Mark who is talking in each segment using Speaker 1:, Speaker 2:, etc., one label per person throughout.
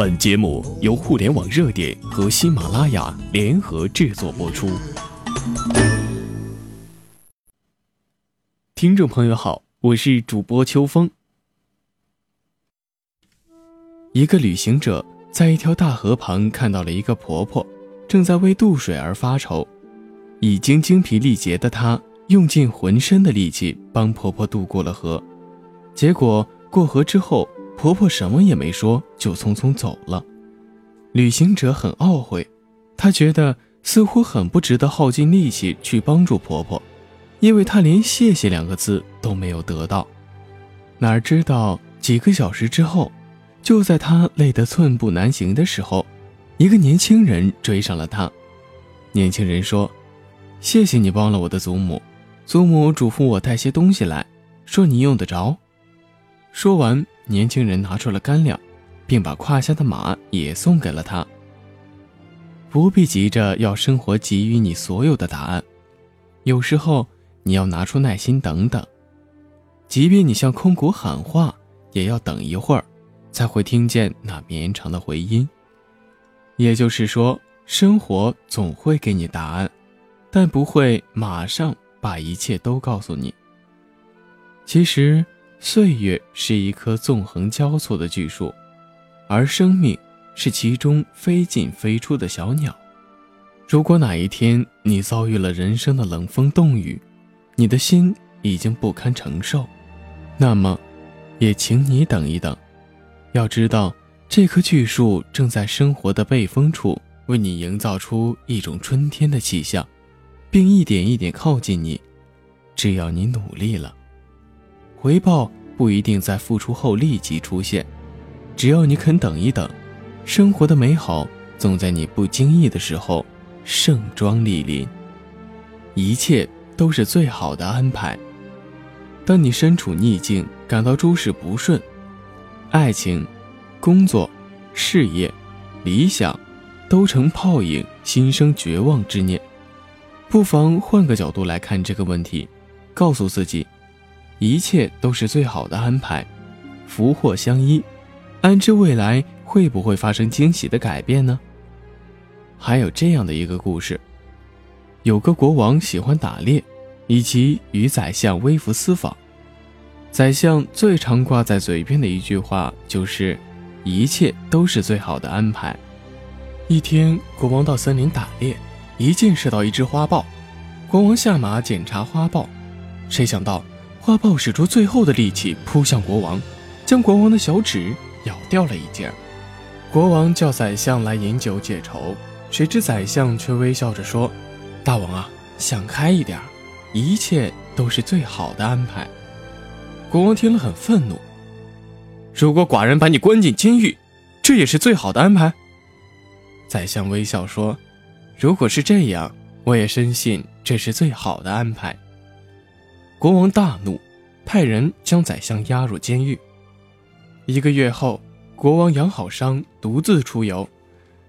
Speaker 1: 本节目由互联网热点和喜马拉雅联合制作播出。听众朋友好，我是主播秋风。一个旅行者在一条大河旁看到了一个婆婆，正在为渡水而发愁。已经精疲力竭的她，用尽浑身的力气帮婆婆渡过了河。结果过河之后，婆婆什么也没说，就匆匆走了。旅行者很懊悔，他觉得似乎很不值得耗尽力气去帮助婆婆，因为他连“谢谢”两个字都没有得到。哪知道几个小时之后，就在他累得寸步难行的时候，一个年轻人追上了他。年轻人说。谢谢你帮了我的祖母，祖母嘱咐我带些东西来，说你用得着。说完，年轻人拿出了干粮，并把胯下的马也送给了他。不必急着要生活给予你所有的答案，有时候你要拿出耐心等等，即便你向空谷喊话，也要等一会儿，才会听见那绵长的回音。也就是说，生活总会给你答案。但不会马上把一切都告诉你。其实，岁月是一棵纵横交错的巨树，而生命是其中飞进飞出的小鸟。如果哪一天你遭遇了人生的冷风冻雨，你的心已经不堪承受，那么，也请你等一等。要知道，这棵巨树正在生活的背风处为你营造出一种春天的气象。并一点一点靠近你，只要你努力了，回报不一定在付出后立即出现，只要你肯等一等，生活的美好总在你不经意的时候盛装莅临，一切都是最好的安排。当你身处逆境，感到诸事不顺，爱情、工作、事业、理想都成泡影，心生绝望之念。不妨换个角度来看这个问题，告诉自己，一切都是最好的安排，福祸相依，安知未来会不会发生惊喜的改变呢？还有这样的一个故事，有个国王喜欢打猎，以及与宰相微服私访。宰相最常挂在嘴边的一句话就是：“一切都是最好的安排。”一天，国王到森林打猎。一箭射到一只花豹，国王下马检查花豹，谁想到花豹使出最后的力气扑向国王，将国王的小指咬掉了一截。国王叫宰相来饮酒解愁，谁知宰相却微笑着说：“大王啊，想开一点，一切都是最好的安排。”国王听了很愤怒：“如果寡人把你关进监狱，这也是最好的安排？”宰相微笑说。如果是这样，我也深信这是最好的安排。国王大怒，派人将宰相押入监狱。一个月后，国王养好伤，独自出游。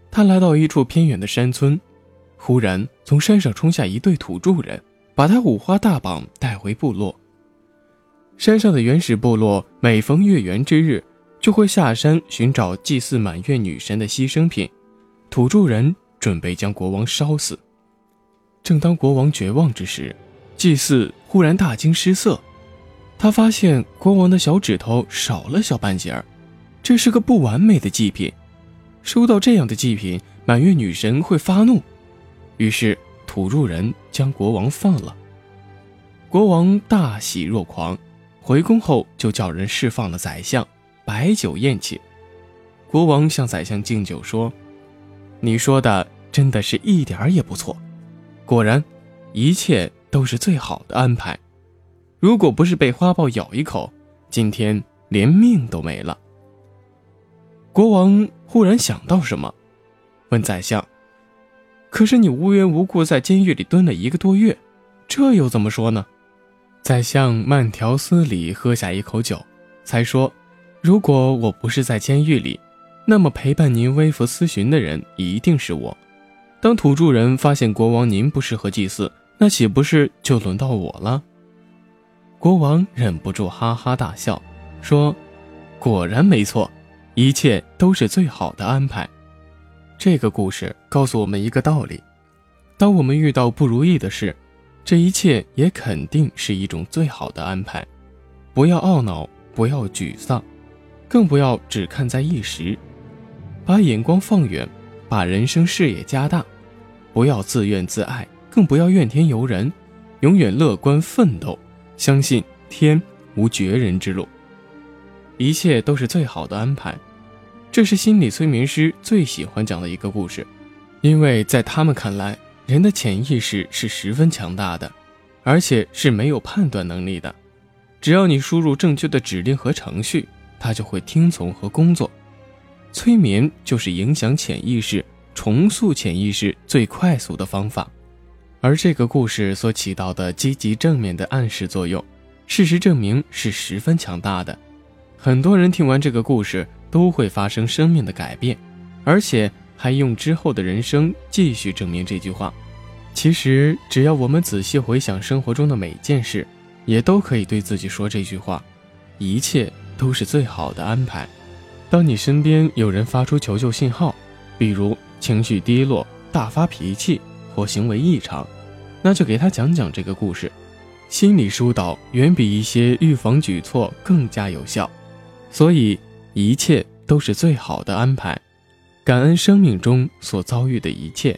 Speaker 1: 他来到一处偏远的山村，忽然从山上冲下一队土著人，把他五花大绑带回部落。山上的原始部落每逢月圆之日，就会下山寻找祭祀满月女神的牺牲品。土著人。准备将国王烧死。正当国王绝望之时，祭祀忽然大惊失色，他发现国王的小指头少了小半截儿，这是个不完美的祭品。收到这样的祭品，满月女神会发怒。于是土著人将国王放了。国王大喜若狂，回宫后就叫人释放了宰相，摆酒宴请。国王向宰相敬酒说。你说的真的是一点儿也不错，果然，一切都是最好的安排。如果不是被花豹咬一口，今天连命都没了。国王忽然想到什么，问宰相：“可是你无缘无故在监狱里蹲了一个多月，这又怎么说呢？”宰相慢条斯理喝下一口酒，才说：“如果我不是在监狱里。”那么陪伴您微服私巡的人一定是我。当土著人发现国王您不适合祭祀，那岂不是就轮到我了？国王忍不住哈哈大笑，说：“果然没错，一切都是最好的安排。这个故事告诉我们一个道理：当我们遇到不如意的事，这一切也肯定是一种最好的安排。不要懊恼，不要沮丧，更不要只看在一时，把眼光放远，把人生视野加大。不要自怨自艾，更不要怨天尤人，永远乐观奋斗，相信天无绝人之路，一切都是最好的安排。这是心理催眠师最喜欢讲的一个故事，因为在他们看来，人的潜意识是十分强大的，而且是没有判断能力的。只要你输入正确的指令和程序，它就会听从和工作。催眠就是影响潜意识。重塑潜意识最快速的方法，而这个故事所起到的积极正面的暗示作用，事实证明是十分强大的。很多人听完这个故事都会发生生命的改变，而且还用之后的人生继续证明这句话。其实，只要我们仔细回想生活中的每件事，也都可以对自己说这句话：一切都是最好的安排。当你身边有人发出求救信号，比如。情绪低落、大发脾气或行为异常，那就给他讲讲这个故事。心理疏导远比一些预防举措更加有效，所以一切都是最好的安排。感恩生命中所遭遇的一切。